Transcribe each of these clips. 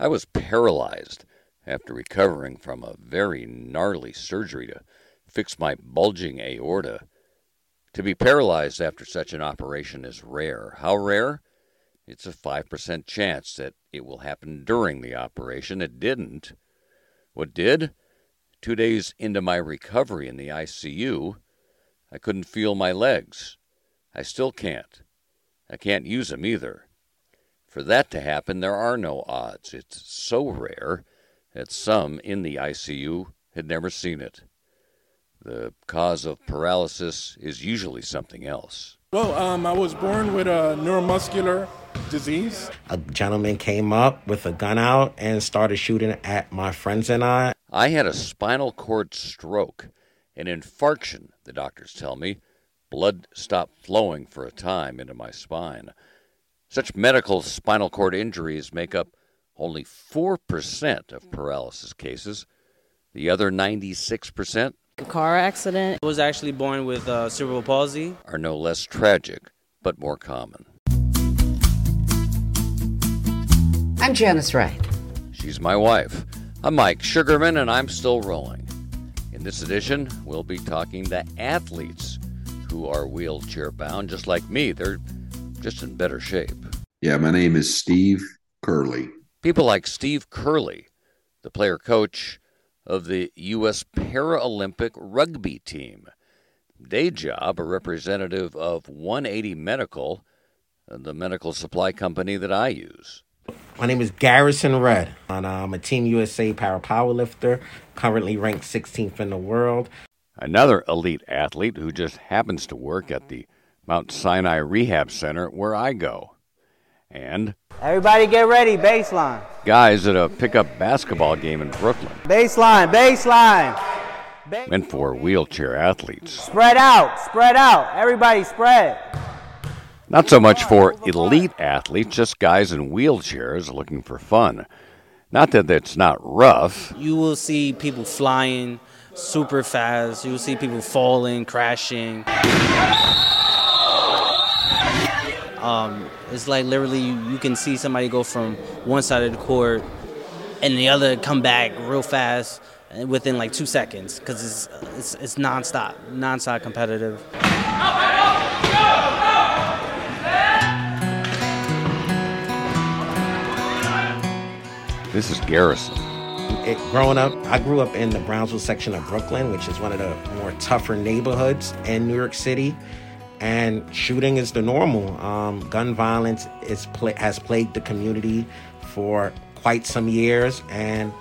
I was paralyzed after recovering from a very gnarly surgery to fix my bulging aorta. To be paralyzed after such an operation is rare. How rare? It's a 5% chance that it will happen during the operation. It didn't. What did? Two days into my recovery in the ICU, I couldn't feel my legs. I still can't. I can't use them either. For that to happen, there are no odds. It's so rare that some in the ICU had never seen it. The cause of paralysis is usually something else. Well, um, I was born with a neuromuscular disease. A gentleman came up with a gun out and started shooting at my friends and I. I had a spinal cord stroke, an infarction, the doctors tell me. Blood stopped flowing for a time into my spine. Such medical spinal cord injuries make up only 4% of paralysis cases. The other 96% a car accident. I was actually born with uh, cerebral palsy. Are no less tragic, but more common. I'm Janice Wright. She's my wife. I'm Mike Sugarman, and I'm still rolling. In this edition, we'll be talking to athletes who are wheelchair bound, just like me. They're just in better shape. Yeah, my name is Steve Kearley. People like Steve Kearley, the player coach of the U.S. Paralympic rugby team. Day job, a representative of 180 Medical, the medical supply company that I use. My name is Garrison Redd, and I'm a Team USA para powerlifter, currently ranked 16th in the world. Another elite athlete who just happens to work at the Mount Sinai Rehab Center where I go. And Everybody get ready, baseline. Guys at a pickup basketball game in Brooklyn. Baseline, baseline. Ba- Meant for wheelchair athletes. Spread out, spread out. Everybody spread. Not so much for elite athletes, just guys in wheelchairs looking for fun. Not that it's not rough. You will see people flying super fast. You will see people falling, crashing. Um, it's like literally you, you, can see somebody go from one side of the court and the other come back real fast within like two seconds because it's, it's it's nonstop, nonstop competitive. This is Garrison. It, growing up, I grew up in the Brownsville section of Brooklyn, which is one of the more tougher neighborhoods in New York City and shooting is the normal. Um, gun violence is has plagued the community for quite some years, and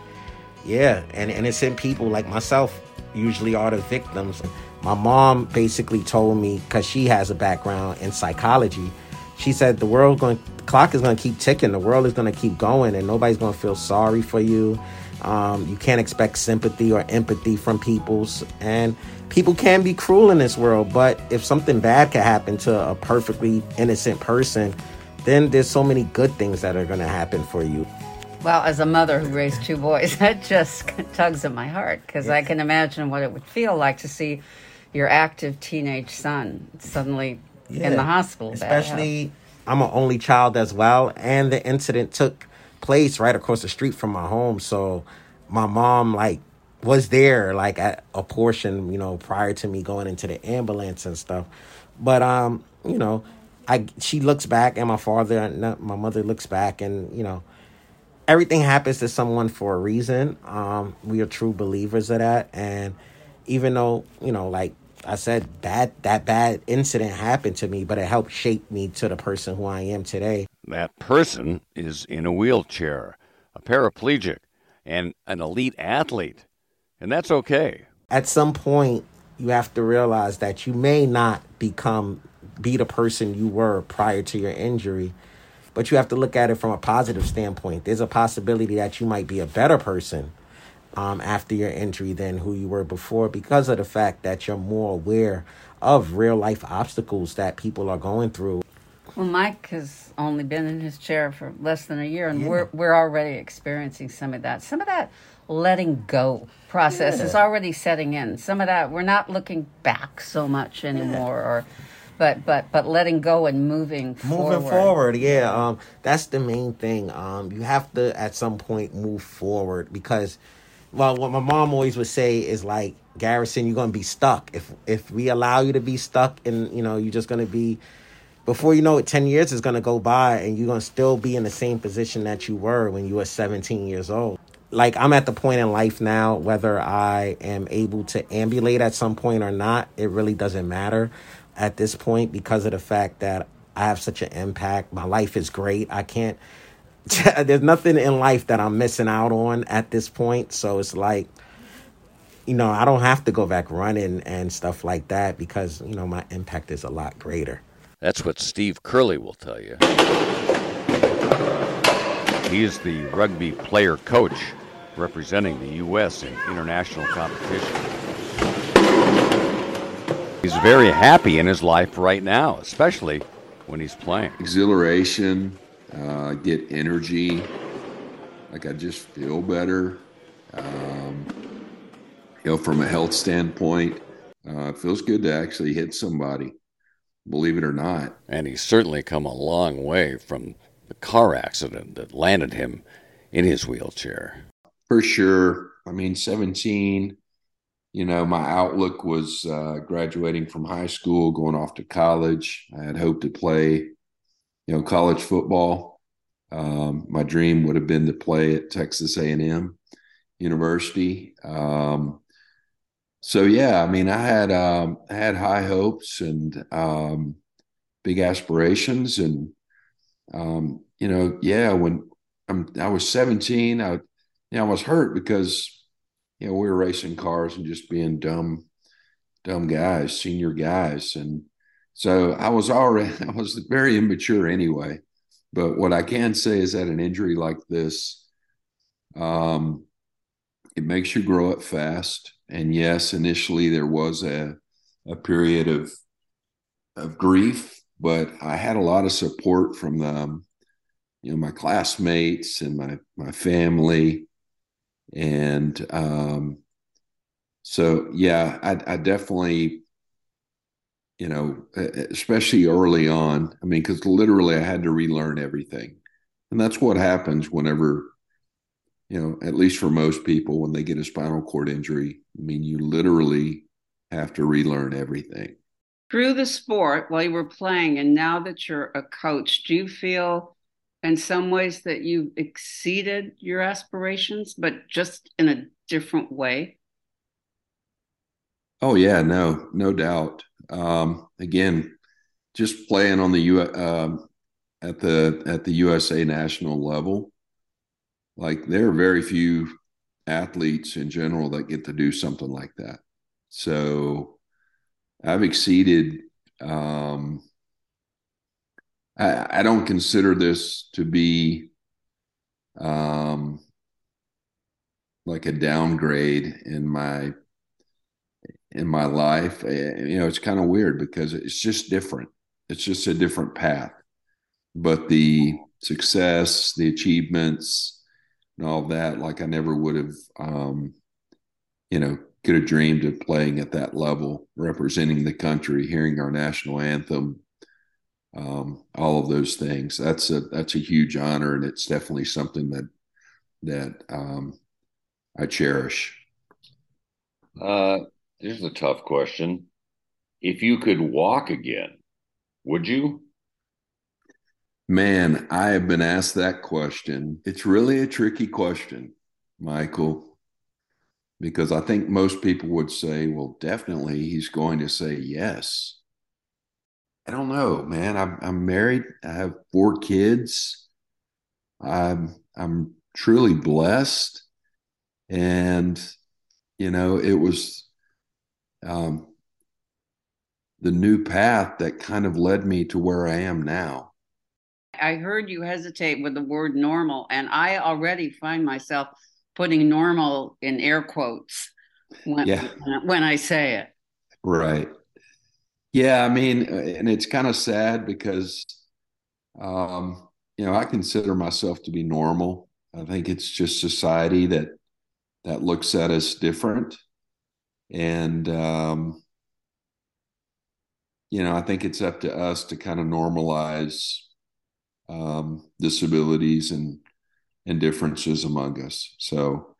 yeah, and innocent people like myself usually are the victims. My mom basically told me because she has a background in psychology. She said the world going, the clock is going to keep ticking. The world is going to keep going, and nobody's going to feel sorry for you. Um, you can't expect sympathy or empathy from people, and people can be cruel in this world. But if something bad could happen to a perfectly innocent person, then there's so many good things that are going to happen for you. Well, as a mother who raised two boys, that just tugs at my heart because yes. I can imagine what it would feel like to see your active teenage son suddenly yeah. in the hospital. Especially, I'm an only child as well, and the incident took place right across the street from my home. So my mom like was there like at a portion, you know, prior to me going into the ambulance and stuff. But um, you know, I she looks back and my father and my mother looks back and, you know, everything happens to someone for a reason. Um, we are true believers of that and even though, you know, like I said that that bad incident happened to me, but it helped shape me to the person who I am today. That person is in a wheelchair, a paraplegic, and an elite athlete. And that's okay. At some point, you have to realize that you may not become be the person you were prior to your injury, but you have to look at it from a positive standpoint. There's a possibility that you might be a better person um, after your injury than who you were before because of the fact that you're more aware of real life obstacles that people are going through. Well, Mike has only been in his chair for less than a year, and yeah. we're we're already experiencing some of that. Some of that letting go process yeah. is already setting in. Some of that we're not looking back so much anymore, yeah. or but but but letting go and moving moving forward yeah um that's the main thing um you have to at some point move forward because well what my mom always would say is like garrison you're gonna be stuck if if we allow you to be stuck and you know you're just gonna be before you know it 10 years is gonna go by and you're gonna still be in the same position that you were when you were 17 years old like I'm at the point in life now, whether I am able to ambulate at some point or not, it really doesn't matter at this point because of the fact that I have such an impact. My life is great. I can't, there's nothing in life that I'm missing out on at this point. So it's like, you know, I don't have to go back running and stuff like that because, you know, my impact is a lot greater. That's what Steve Kearley will tell you. He is the rugby player coach representing the U.S. in international competition. He's very happy in his life right now, especially when he's playing. Exhilaration, uh, get energy, like I just feel better. Um, you know, from a health standpoint, uh, it feels good to actually hit somebody, believe it or not. And he's certainly come a long way from the car accident that landed him in his wheelchair. For sure. I mean, 17, you know, my outlook was uh, graduating from high school, going off to college. I had hoped to play, you know, college football. Um, my dream would have been to play at Texas A&M University. Um, so yeah, I mean, I had um, I had high hopes and um, big aspirations, and um, you know, yeah, when I'm, I was 17, I you know, I was hurt because, you know, we were racing cars and just being dumb, dumb guys, senior guys. And so I was already, I was very immature anyway. But what I can say is that an injury like this, um, it makes you grow up fast. And yes, initially there was a, a period of, of grief, but I had a lot of support from them, you know, my classmates and my, my family and um, so yeah, I, I definitely, you know, especially early on. I mean, because literally I had to relearn everything, and that's what happens whenever, you know, at least for most people when they get a spinal cord injury. I mean, you literally have to relearn everything. Through the sport while you were playing, and now that you're a coach, do you feel in some ways that you've exceeded your aspirations, but just in a different way? Oh yeah, no, no doubt. Um, again, just playing on the U uh, at the at the USA national level, like there are very few athletes in general that get to do something like that. So I've exceeded um, I, I don't consider this to be um, like a downgrade in my in my life. Eh, you know, it's kind of weird because it's just different. It's just a different path. But the success, the achievements, and all that, like I never would have, um, you know, could have dreamed of playing at that level, representing the country, hearing our national anthem, um, all of those things. That's a that's a huge honor, and it's definitely something that that um, I cherish. Uh, is a tough question: If you could walk again, would you? Man, I have been asked that question. It's really a tricky question, Michael, because I think most people would say, well, definitely he's going to say yes. I don't know, man. I'm I'm married. I have four kids. I'm I'm truly blessed, and you know, it was um, the new path that kind of led me to where I am now. I heard you hesitate with the word normal, and I already find myself putting normal in air quotes when, yeah. when I say it. Right. Yeah, I mean, and it's kind of sad because, um, you know, I consider myself to be normal. I think it's just society that that looks at us different, and um, you know, I think it's up to us to kind of normalize um, disabilities and and differences among us. So,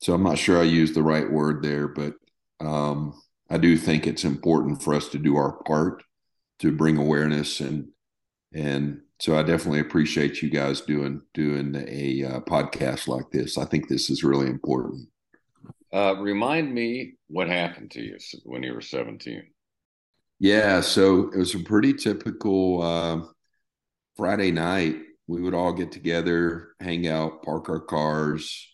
so I'm not sure I used the right word there, but um, I do think it's important for us to do our part to bring awareness and and so I definitely appreciate you guys doing doing a uh, podcast like this. I think this is really important. Uh, remind me what happened to you when you were 17. Yeah, so it was a pretty typical uh, Friday night. We would all get together, hang out, park our cars,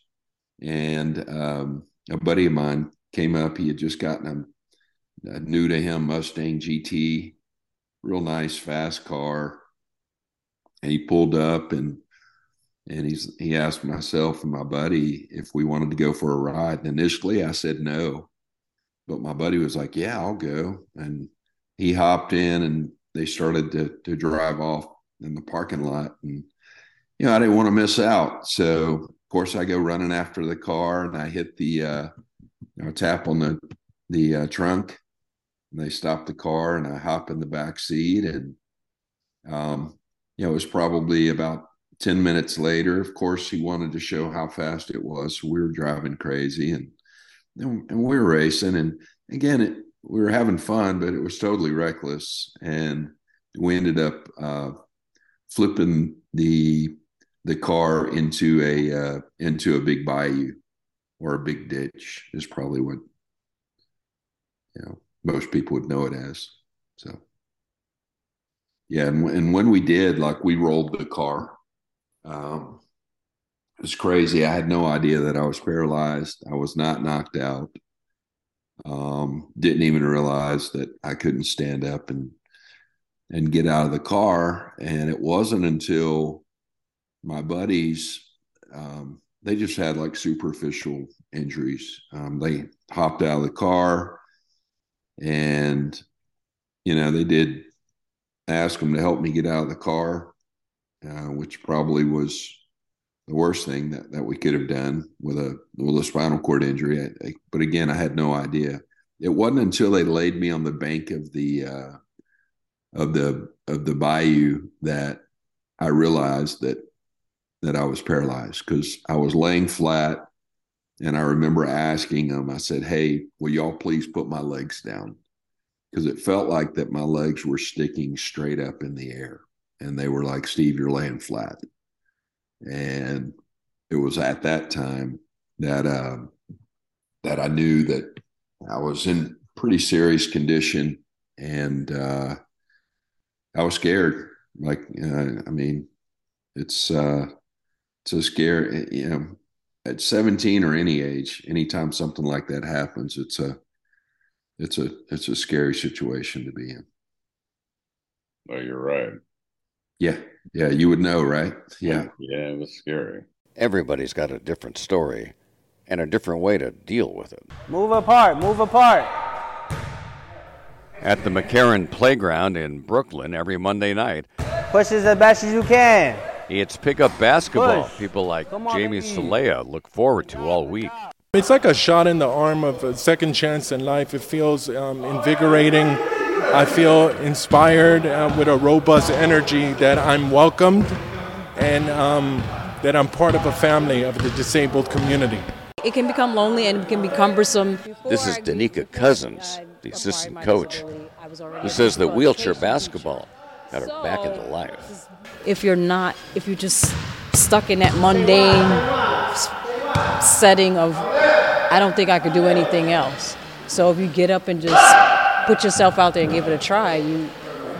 and um, a buddy of mine came up. He had just gotten a, a new to him Mustang GT, real nice, fast car and he pulled up and and he's he asked myself and my buddy if we wanted to go for a ride. And initially, I said no, but my buddy was like, "Yeah, I'll go." And he hopped in, and they started to to drive off in the parking lot. And you know, I didn't want to miss out, so of course I go running after the car, and I hit the uh, you know, tap on the the uh, trunk, and they stop the car, and I hop in the back seat, and um, you know, it was probably about 10 minutes later. Of course, he wanted to show how fast it was. So we were driving crazy and, and we were racing. And again, it, we were having fun, but it was totally reckless. And we ended up uh, flipping the the car into a uh, into a big bayou or a big ditch is probably what you know most people would know it as. So yeah, and, and when we did, like we rolled the car. Um, it was crazy. I had no idea that I was paralyzed. I was not knocked out. Um, didn't even realize that I couldn't stand up and and get out of the car. And it wasn't until my buddies, um, they just had like superficial injuries. Um, they hopped out of the car and, you know, they did ask them to help me get out of the car, uh, which probably was the worst thing that, that we could have done with a with a spinal cord injury. I, I, but again, I had no idea. It wasn't until they laid me on the bank of the uh, of the of the bayou that I realized that that I was paralyzed because I was laying flat, and I remember asking them. I said, "Hey, will y'all please put my legs down?" because it felt like that my legs were sticking straight up in the air and they were like steve you're laying flat and it was at that time that uh, that i knew that i was in pretty serious condition and uh, i was scared like uh, i mean it's uh it's a scary you know at 17 or any age anytime something like that happens it's a it's a it's a scary situation to be in. Oh, you're right. Yeah, yeah, you would know, right? Yeah, yeah, it was scary. Everybody's got a different story and a different way to deal with it. Move apart, move apart. At the McCarren Playground in Brooklyn every Monday night. Push as best as you can. It's pickup basketball. Push. People like on, Jamie Salea look forward to all week. It's like a shot in the arm of a second chance in life. It feels um, invigorating. I feel inspired uh, with a robust energy that I'm welcomed and um, that I'm part of a family of the disabled community. It can become lonely and it can be cumbersome. This is Danica Cousins, the assistant coach, who says that wheelchair basketball got her back into life. If you're not, if you're just stuck in that mundane setting of I don't think I could do anything else. So if you get up and just put yourself out there and give it a try, you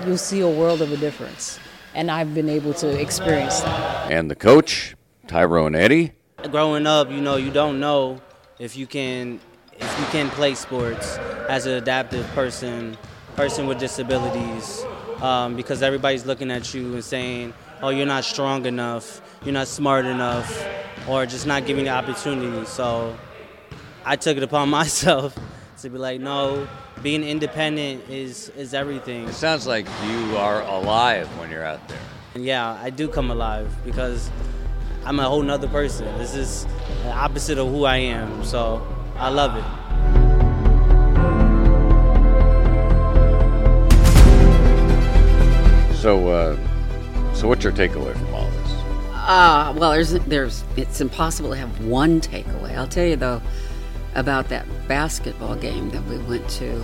you'll see a world of a difference. And I've been able to experience that. And the coach, Tyrone Eddie. Growing up, you know, you don't know if you can if you can play sports as an adaptive person, person with disabilities, um, because everybody's looking at you and saying, "Oh, you're not strong enough, you're not smart enough," or just not giving the opportunity. So I took it upon myself to be like, no, being independent is is everything. It sounds like you are alive when you're out there. And yeah, I do come alive because I'm a whole nother person. This is the opposite of who I am. So I love it. So, uh, so what's your takeaway from all this? Uh, well, there's, there's, it's impossible to have one takeaway. I'll tell you though about that basketball game that we went to.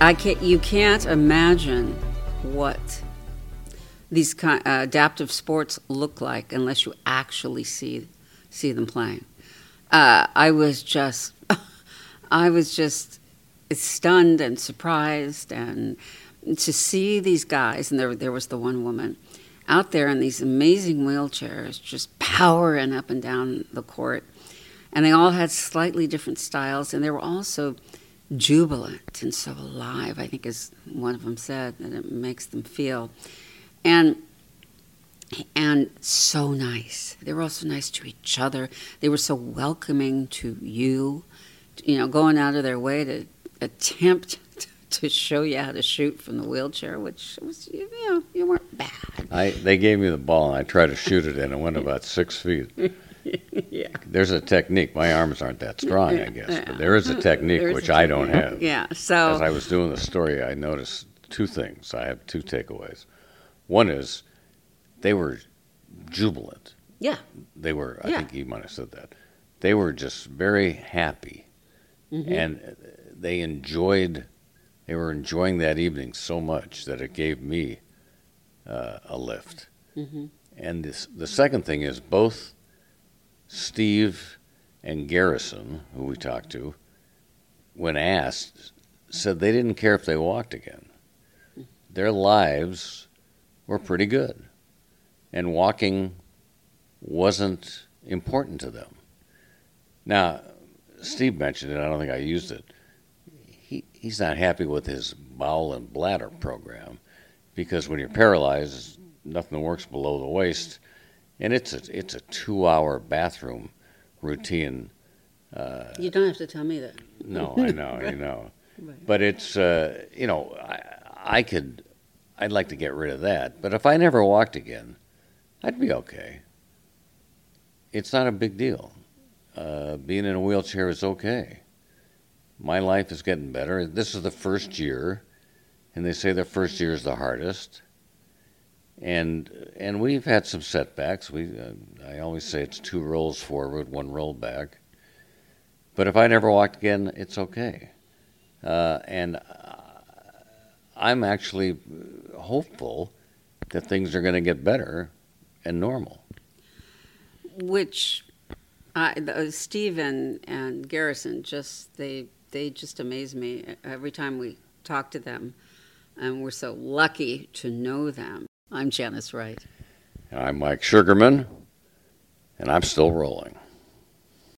I can't, you can't imagine what these kind, uh, adaptive sports look like unless you actually see see them playing. Uh, I was just, I was just stunned and surprised, and to see these guys, and there there was the one woman out there in these amazing wheelchairs, just powering up and down the court, and they all had slightly different styles, and they were also jubilant and so alive. I think, as one of them said, that it makes them feel, and and so nice. They were also nice to each other. They were so welcoming to you, you know, going out of their way to attempt to show you how to shoot from the wheelchair, which was, you know, you weren't bad. I they gave me the ball and I tried to shoot it and it went about six feet. yeah. There's a technique. My arms aren't that strong, I guess, but there is a technique There's which I don't have. Yeah. So As I was doing the story, I noticed two things. I have two takeaways. One is they were jubilant. yeah. They were. I Yeah. think he might have said that. They were just very happy, Mm-hmm. and they enjoyed. They were enjoying that evening so much that it gave me uh, a lift. Mm-hmm. And this, the second thing is both Steve and Garrison, who we talked to, when asked, said they didn't care if they walked again. Their lives were pretty good, and walking wasn't important to them. Now, Steve mentioned it. I don't think I used it. He he's not happy with his bowel and bladder program because when you're paralyzed, nothing works below the waist, and it's a it's a two-hour bathroom routine. You don't have to tell me that. No, I know, I know, Right. but it's uh, you know I I could I'd like to get rid of that, but if I never walked again, I'd be okay. It's not a big deal. Uh, being in a wheelchair is okay. My life is getting better. This is the first year, and they say the first year is the hardest. And and we've had some setbacks. We uh, I always say it's two rolls forward, one roll back. But if I never walked again, it's okay. Uh, and uh, I'm actually hopeful that things are going to get better and normal. Which, I, the, uh, Steve and, and Garrison just they they just amaze me every time we talk to them, and we're so lucky to know them. I'm Janice Wright. And I'm Mike Sugarman, and I'm still rolling.